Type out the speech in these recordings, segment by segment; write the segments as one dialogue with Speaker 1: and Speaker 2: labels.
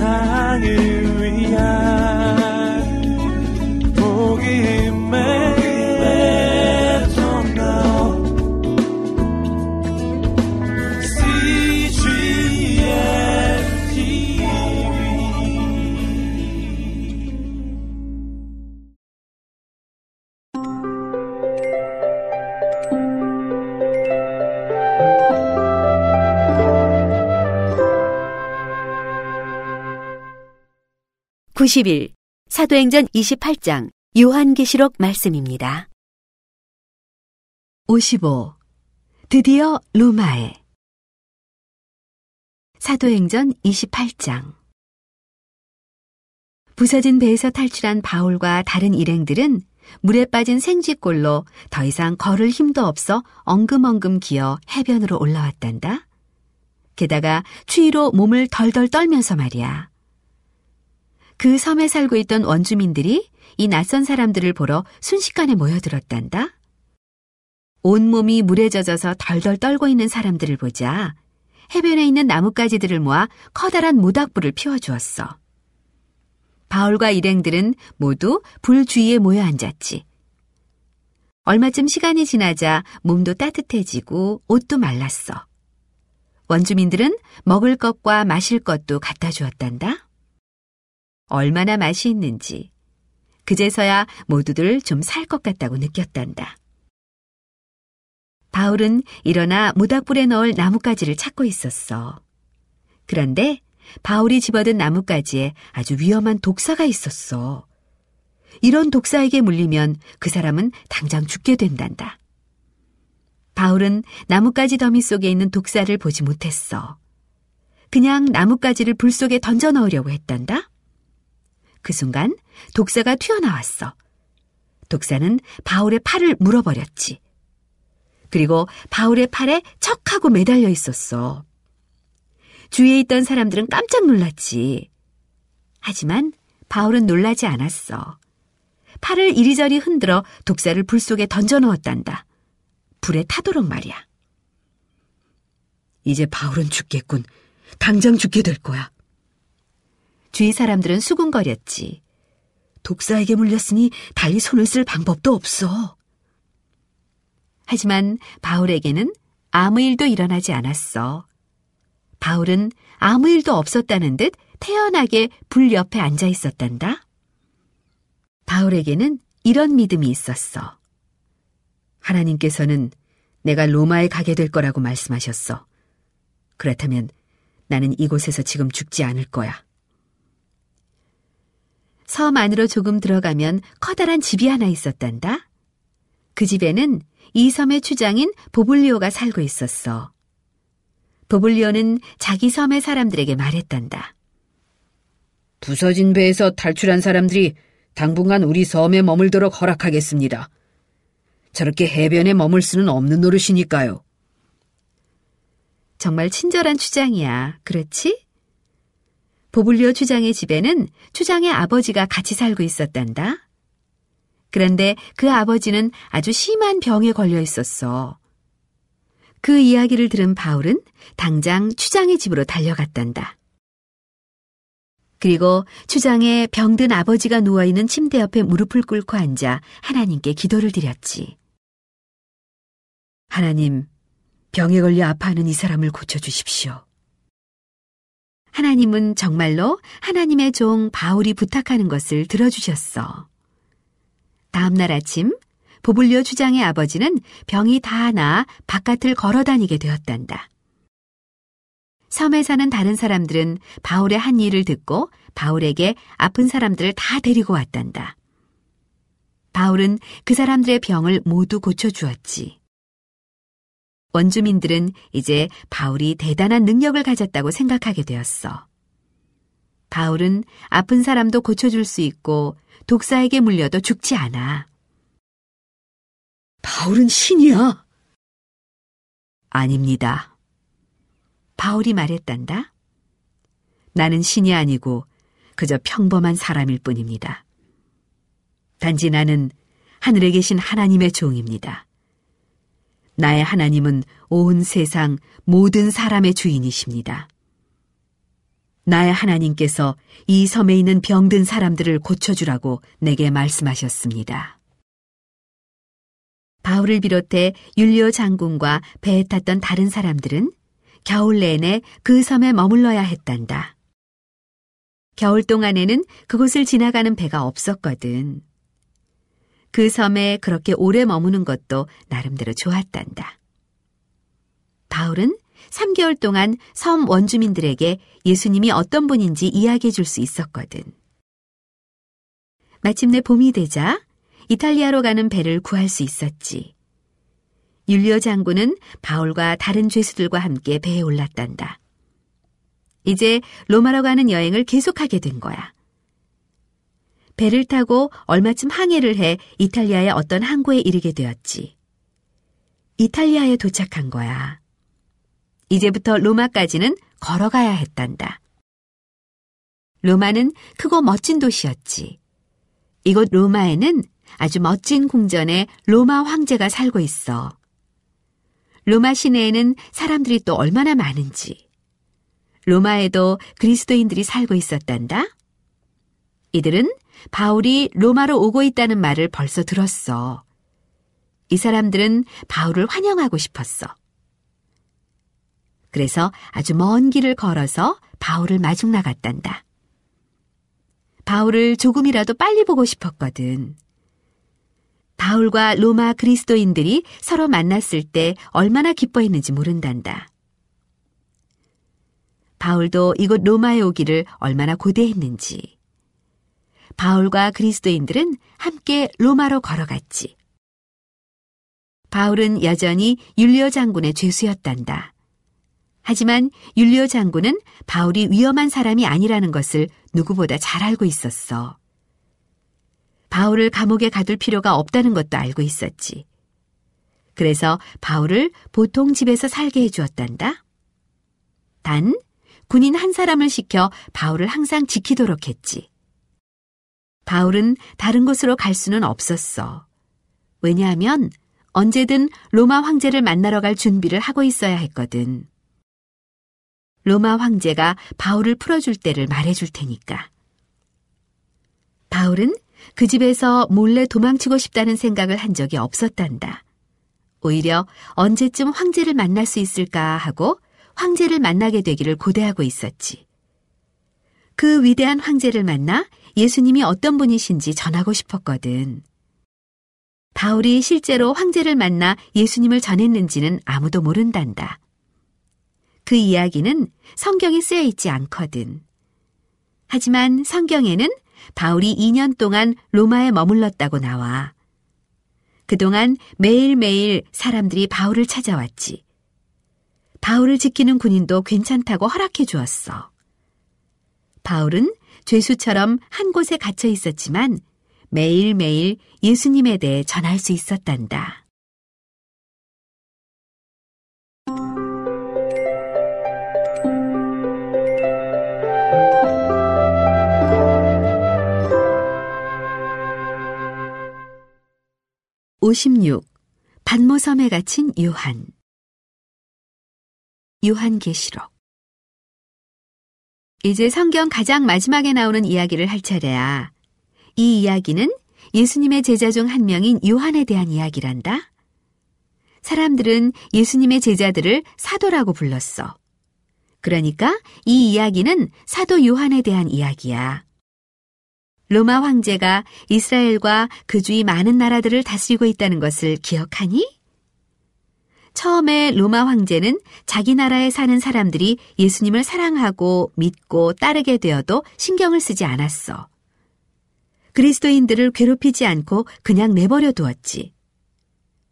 Speaker 1: 세상을
Speaker 2: 90일 사도행전 28장 요한계시록 말씀입니다. 55. 드디어 로마에 사도행전 28장 부서진 배에서 탈출한 바울과 다른 일행들은 물에 빠진 생쥐꼴로 더 이상 걸을 힘도 없어 엉금엉금 기어 해변으로 올라왔단다. 게다가 추위로 몸을 덜덜 떨면서 말이야. 그 섬에 살고 있던 원주민들이 이 낯선 사람들을 보러 순식간에 모여들었단다. 온몸이 물에 젖어서 덜덜 떨고 있는 사람들을 보자 해변에 있는 나뭇가지들을 모아 커다란 모닥불을 피워주었어. 바울과 일행들은 모두 불 주위에 모여 앉았지. 얼마쯤 시간이 지나자 몸도 따뜻해지고 옷도 말랐어. 원주민들은 먹을 것과 마실 것도 갖다 주었단다. 얼마나 맛이 있는지 그제서야 모두들 좀 살 것 같다고 느꼈단다. 바울은 일어나 모닥불에 넣을 나뭇가지를 찾고 있었어. 그런데 바울이 집어든 나뭇가지에 아주 위험한 독사가 있었어. 이런 독사에게 물리면 그 사람은 당장 죽게 된단다. 바울은 나뭇가지 더미 속에 있는 독사를 보지 못했어. 그냥 나뭇가지를 불 속에 던져 넣으려고 했단다. 그 순간 독사가 튀어나왔어. 독사는 바울의 팔을 물어버렸지. 그리고 바울의 팔에 척하고 매달려 있었어. 주위에 있던 사람들은 깜짝 놀랐지. 하지만 바울은 놀라지 않았어. 팔을 이리저리 흔들어 독사를 불 속에 던져 넣었단다. 불에 타도록 말이야. 이제 바울은 죽겠군. 당장 죽게 될 거야. 주위 사람들은 수군거렸지. 독사에게 물렸으니 달리 손을 쓸 방법도 없어. 하지만 바울에게는 아무 일도 일어나지 않았어. 바울은 아무 일도 없었다는 듯 태연하게 불 옆에 앉아 있었단다. 바울에게는 이런 믿음이 있었어. 하나님께서는 내가 로마에 가게 될 거라고 말씀하셨어. 그렇다면 나는 이곳에서 지금 죽지 않을 거야. 섬 안으로 조금 들어가면 커다란 집이 하나 있었단다. 그 집에는 이 섬의 추장인 보블리오가 살고 있었어. 보블리오는 자기 섬의 사람들에게 말했단다.
Speaker 3: 부서진 배에서 탈출한 사람들이 당분간 우리 섬에 머물도록 허락하겠습니다. 저렇게 해변에 머물 수는 없는 노릇이니까요.
Speaker 2: 정말 친절한 추장이야. 그렇지? 보블리오 추장의 집에는 추장의 아버지가 같이 살고 있었단다. 그런데 그 아버지는 아주 심한 병에 걸려 있었어. 그 이야기를 들은 바울은 당장 추장의 집으로 달려갔단다. 그리고 추장의 병든 아버지가 누워있는 침대 옆에 무릎을 꿇고 앉아 하나님께 기도를 드렸지. 하나님, 병에 걸려 아파하는 이 사람을 고쳐주십시오. 하나님은 정말로 하나님의 종 바울이 부탁하는 것을 들어주셨어. 다음날 아침 보블리오 주장의 아버지는 병이 다 나아 바깥을 걸어 다니게 되었단다. 섬에 사는 다른 사람들은 바울의 한 일을 듣고 바울에게 아픈 사람들을 다 데리고 왔단다. 바울은 그 사람들의 병을 모두 고쳐주었지. 원주민들은 이제 바울이 대단한 능력을 가졌다고 생각하게 되었어. 바울은 아픈 사람도 고쳐줄 수 있고 독사에게 물려도 죽지 않아.
Speaker 3: 바울은 신이야.
Speaker 2: 아닙니다. 바울이 말했단다. 나는 신이 아니고 그저 평범한 사람일 뿐입니다. 단지 나는 하늘에 계신 하나님의 종입니다. 나의 하나님은 온 세상 모든 사람의 주인이십니다. 나의 하나님께서 이 섬에 있는 병든 사람들을 고쳐주라고 내게 말씀하셨습니다. 바울을 비롯해 율리오 장군과 배에 탔던 다른 사람들은 겨울 내내 그 섬에 머물러야 했단다. 겨울 동안에는 그곳을 지나가는 배가 없었거든. 그 섬에 그렇게 오래 머무는 것도 나름대로 좋았단다. 바울은 3개월 동안 섬 원주민들에게 예수님이 어떤 분인지 이야기해 줄 수 있었거든. 마침내 봄이 되자 이탈리아로 가는 배를 구할 수 있었지. 율리오 장군은 바울과 다른 죄수들과 함께 배에 올랐단다. 이제 로마로 가는 여행을 계속하게 된 거야. 배를 타고 얼마쯤 항해를 해 이탈리아의 어떤 항구에 이르게 되었지. 이탈리아에 도착한 거야. 이제부터 로마까지는 걸어가야 했단다. 로마는 크고 멋진 도시였지. 이곳 로마에는 아주 멋진 궁전에 로마 황제가 살고 있어. 로마 시내에는 사람들이 또 얼마나 많은지. 로마에도 그리스도인들이 살고 있었단다. 이들은 바울이 로마로 오고 있다는 말을 벌써 들었어. 이 사람들은 바울을 환영하고 싶었어. 그래서 아주 먼 길을 걸어서 바울을 마중 나갔단다. 바울을 조금이라도 빨리 보고 싶었거든. 바울과 로마 그리스도인들이 서로 만났을 때 얼마나 기뻐했는지 모른단다. 바울도 이곳 로마에 오기를 얼마나 고대했는지. 바울과 그리스도인들은 함께 로마로 걸어갔지. 바울은 여전히 율리오 장군의 죄수였단다. 하지만 율리오 장군은 바울이 위험한 사람이 아니라는 것을 누구보다 잘 알고 있었어. 바울을 감옥에 가둘 필요가 없다는 것도 알고 있었지. 그래서 바울을 보통 집에서 살게 해주었단다. 단, 군인 한 사람을 시켜 바울을 항상 지키도록 했지. 바울은 다른 곳으로 갈 수는 없었어. 왜냐하면 언제든 로마 황제를 만나러 갈 준비를 하고 있어야 했거든. 로마 황제가 바울을 풀어줄 때를 말해줄 테니까. 바울은 그 집에서 몰래 도망치고 싶다는 생각을 한 적이 없었단다. 오히려 언제쯤 황제를 만날 수 있을까 하고 황제를 만나게 되기를 고대하고 있었지. 그 위대한 황제를 만나 예수님이 어떤 분이신지 전하고 싶었거든. 바울이 실제로 황제를 만나 예수님을 전했는지는 아무도 모른단다. 그 이야기는 성경에 쓰여 있지 않거든. 하지만 성경에는 바울이 2년 동안 로마에 머물렀다고 나와. 그동안 매일매일 사람들이 바울을 찾아왔지. 바울을 지키는 군인도 괜찮다고 허락해 주었어. 바울은 죄수처럼 한 곳에 갇혀 있었지만 매일매일 예수님에 대해 전할 수 있었단다. 오십육. 반모섬에 갇힌 요한. 요한계시록 이제 성경 가장 마지막에 나오는 이야기를 할 차례야. 이 이야기는 예수님의 제자 중 한 명인 요한에 대한 이야기란다. 사람들은 예수님의 제자들을 사도라고 불렀어. 그러니까 이 이야기는 사도 요한에 대한 이야기야. 로마 황제가 이스라엘과 그 주위 많은 나라들을 다스리고 있다는 것을 기억하니? 처음에 로마 황제는 자기 나라에 사는 사람들이 예수님을 사랑하고 믿고 따르게 되어도 신경을 쓰지 않았어. 그리스도인들을 괴롭히지 않고 그냥 내버려 두었지.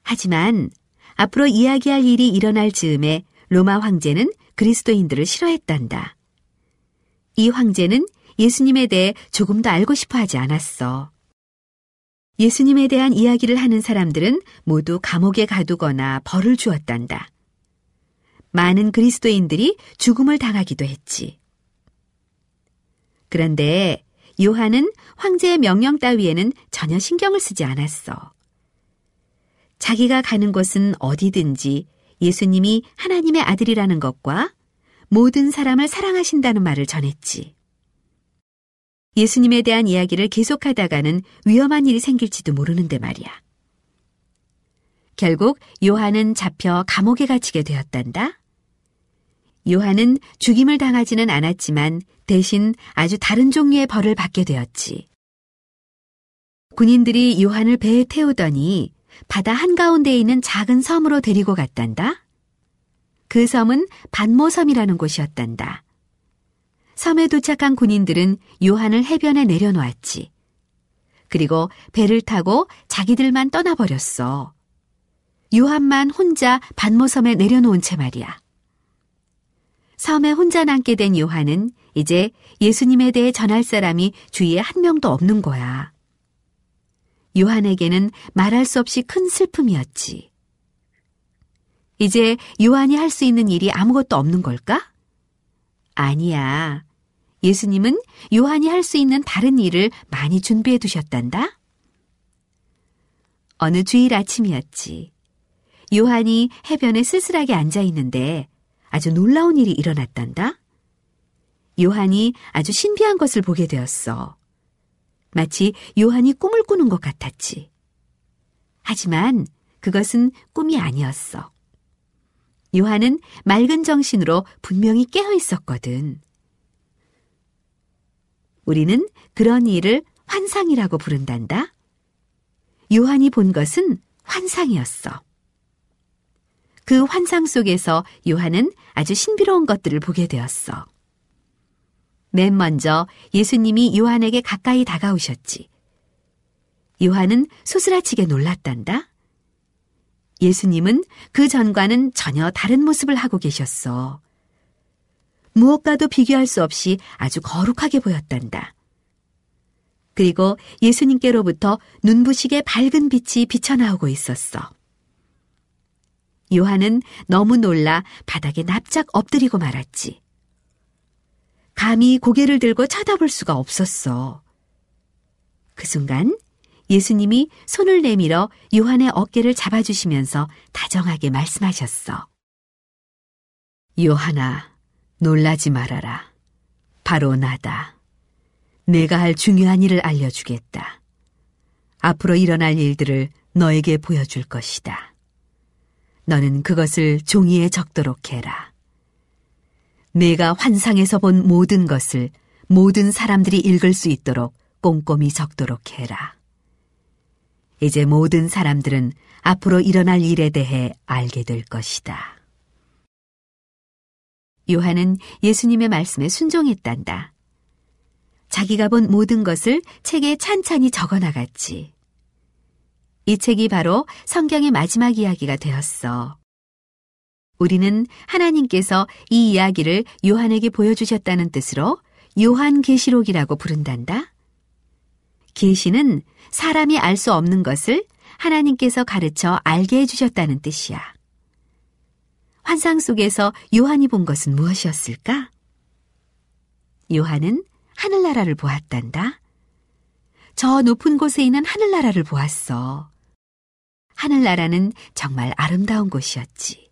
Speaker 2: 하지만 앞으로 이야기할 일이 일어날 즈음에 로마 황제는 그리스도인들을 싫어했단다. 이 황제는 예수님에 대해 조금도 알고 싶어 하지 않았어. 예수님에 대한 이야기를 하는 사람들은 모두 감옥에 가두거나 벌을 주었단다. 많은 그리스도인들이 죽음을 당하기도 했지. 그런데 요한은 황제의 명령 따위에는 전혀 신경을 쓰지 않았어. 자기가 가는 곳은 어디든지 예수님이 하나님의 아들이라는 것과 모든 사람을 사랑하신다는 말을 전했지. 예수님에 대한 이야기를 계속하다가는 위험한 일이 생길지도 모르는데 말이야. 결국 요한은 잡혀 감옥에 갇히게 되었단다. 요한은 죽임을 당하지는 않았지만 대신 아주 다른 종류의 벌을 받게 되었지. 군인들이 요한을 배에 태우더니 바다 한가운데에 있는 작은 섬으로 데리고 갔단다. 그 섬은 반모섬이라는 곳이었단다. 섬에 도착한 군인들은 요한을 해변에 내려놓았지. 그리고 배를 타고 자기들만 떠나버렸어. 요한만 혼자 반모섬에 내려놓은 채 말이야. 섬에 혼자 남게 된 요한은 이제 예수님에 대해 전할 사람이 주위에 한 명도 없는 거야. 요한에게는 말할 수 없이 큰 슬픔이었지. 이제 요한이 할 수 있는 일이 아무것도 없는 걸까? 아니야. 예수님은 요한이 할 수 있는 다른 일을 많이 준비해 두셨단다. 어느 주일 아침이었지. 요한이 해변에 쓸쓸하게 앉아 있는데 아주 놀라운 일이 일어났단다. 요한이 아주 신비한 것을 보게 되었어. 마치 요한이 꿈을 꾸는 것 같았지. 하지만 그것은 꿈이 아니었어. 요한은 맑은 정신으로 분명히 깨어 있었거든. 우리는 그런 일을 환상이라고 부른단다. 요한이 본 것은 환상이었어. 그 환상 속에서 요한은 아주 신비로운 것들을 보게 되었어. 맨 먼저 예수님이 요한에게 가까이 다가오셨지. 요한은 소스라치게 놀랐단다. 예수님은 그 전과는 전혀 다른 모습을 하고 계셨어. 무엇과도 비교할 수 없이 아주 거룩하게 보였단다. 그리고 예수님께로부터 눈부시게 밝은 빛이 비쳐나오고 있었어. 요한은 너무 놀라 바닥에 납작 엎드리고 말았지. 감히 고개를 들고 쳐다볼 수가 없었어. 그 순간 예수님이 손을 내밀어 요한의 어깨를 잡아주시면서 다정하게 말씀하셨어. 요한아, 놀라지 말아라. 바로 나다. 내가 할 중요한 일을 알려주겠다. 앞으로 일어날 일들을 너에게 보여줄 것이다. 너는 그것을 종이에 적도록 해라. 내가 환상에서 본 모든 것을 모든 사람들이 읽을 수 있도록 꼼꼼히 적도록 해라. 이제 모든 사람들은 앞으로 일어날 일에 대해 알게 될 것이다. 요한은 예수님의 말씀에 순종했단다. 자기가 본 모든 것을 책에 찬찬히 적어 나갔지. 이 책이 바로 성경의 마지막 이야기가 되었어. 우리는 하나님께서 이 이야기를 요한에게 보여주셨다는 뜻으로 요한 계시록이라고 부른단다. 계시는 사람이 알 수 없는 것을 하나님께서 가르쳐 알게 해주셨다는 뜻이야. 환상 속에서 요한이 본 것은 무엇이었을까? 요한은 하늘나라를 보았단다. 저 높은 곳에 있는 하늘나라를 보았어. 하늘나라는 정말 아름다운 곳이었지.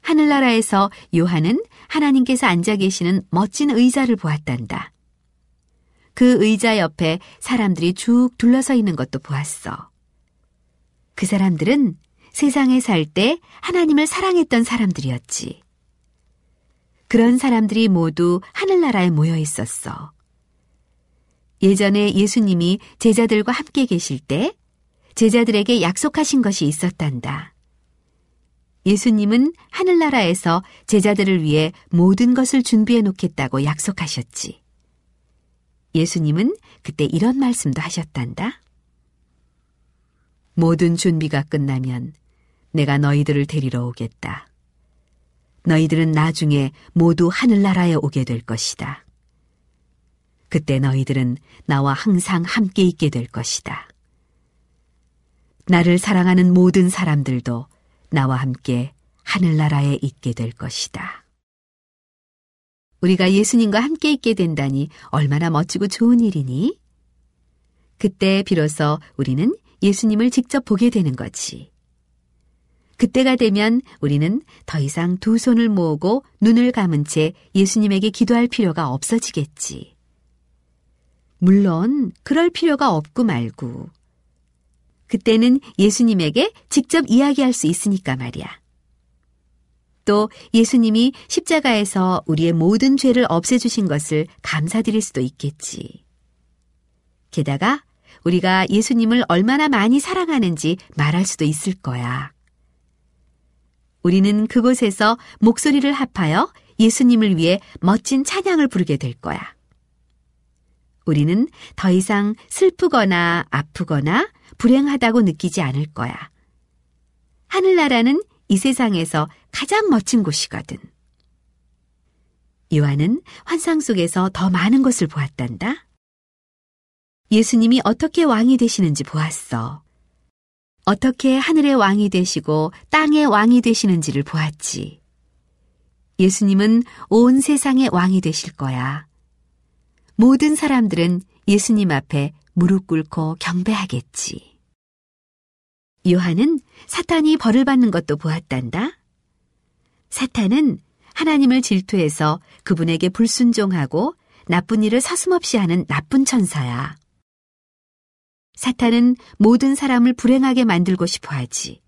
Speaker 2: 하늘나라에서 요한은 하나님께서 앉아 계시는 멋진 의자를 보았단다. 그 의자 옆에 사람들이 쭉 둘러서 있는 것도 보았어. 그 사람들은 세상에 살 때 하나님을 사랑했던 사람들이었지. 그런 사람들이 모두 하늘나라에 모여 있었어. 예전에 예수님이 제자들과 함께 계실 때 제자들에게 약속하신 것이 있었단다. 예수님은 하늘나라에서 제자들을 위해 모든 것을 준비해 놓겠다고 약속하셨지. 예수님은 그때 이런 말씀도 하셨단다. 모든 준비가 끝나면 내가 너희들을 데리러 오겠다. 너희들은 나중에 모두 하늘나라에 오게 될 것이다. 그때 너희들은 나와 항상 함께 있게 될 것이다. 나를 사랑하는 모든 사람들도 나와 함께 하늘나라에 있게 될 것이다. 우리가 예수님과 함께 있게 된다니 얼마나 멋지고 좋은 일이니? 그때 비로소 우리는 예수님을 직접 보게 되는 거지. 그때가 되면 우리는 더 이상 두 손을 모으고 눈을 감은 채 예수님에게 기도할 필요가 없어지겠지. 물론 그럴 필요가 없고 말고. 그때는 예수님에게 직접 이야기할 수 있으니까 말이야. 또 예수님이 십자가에서 우리의 모든 죄를 없애주신 것을 감사드릴 수도 있겠지. 게다가 우리가 예수님을 얼마나 많이 사랑하는지 말할 수도 있을 거야. 우리는 그곳에서 목소리를 합하여 예수님을 위해 멋진 찬양을 부르게 될 거야. 우리는 더 이상 슬프거나 아프거나 불행하다고 느끼지 않을 거야. 하늘나라는 이 세상에서 가장 멋진 곳이거든. 요한은 환상 속에서 더 많은 것을 보았단다. 예수님이 어떻게 왕이 되시는지 보았어. 어떻게 하늘의 왕이 되시고 땅의 왕이 되시는지를 보았지. 예수님은 온 세상의 왕이 되실 거야. 모든 사람들은 예수님 앞에 무릎 꿇고 경배하겠지. 요한은 사탄이 벌을 받는 것도 보았단다. 사탄은 하나님을 질투해서 그분에게 불순종하고 나쁜 일을 서슴없이 하는 나쁜 천사야. 사탄은 모든 사람을 불행하게 만들고 싶어 하지.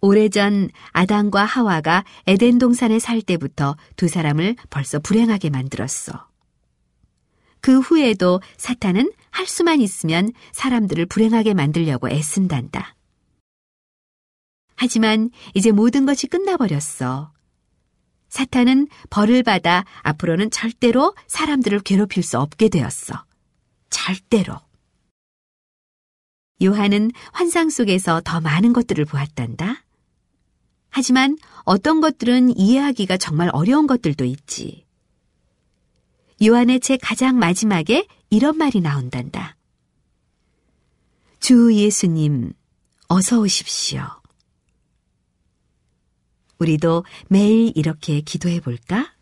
Speaker 2: 오래전 아담과 하와가 에덴 동산에 살 때부터 두 사람을 벌써 불행하게 만들었어. 그 후에도 사탄은 할 수만 있으면 사람들을 불행하게 만들려고 애쓴단다. 하지만 이제 모든 것이 끝나버렸어. 사탄은 벌을 받아 앞으로는 절대로 사람들을 괴롭힐 수 없게 되었어. 절대로. 요한은 환상 속에서 더 많은 것들을 보았단다. 하지만 어떤 것들은 이해하기가 정말 어려운 것들도 있지. 요한의 책 가장 마지막에 이런 말이 나온단다. 주 예수님, 어서 오십시오. 우리도 매일 이렇게 기도해 볼까?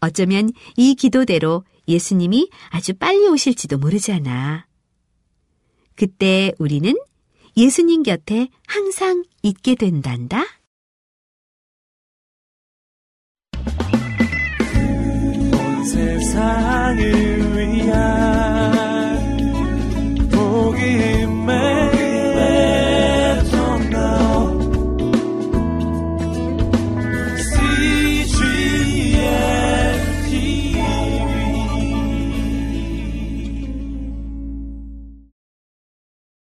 Speaker 2: 어쩌면 이 기도대로 예수님이 아주 빨리 오실지도 모르잖아. 그때 우리는 예수님 곁에 항상 있게 된단다.
Speaker 1: 온 세상을 위한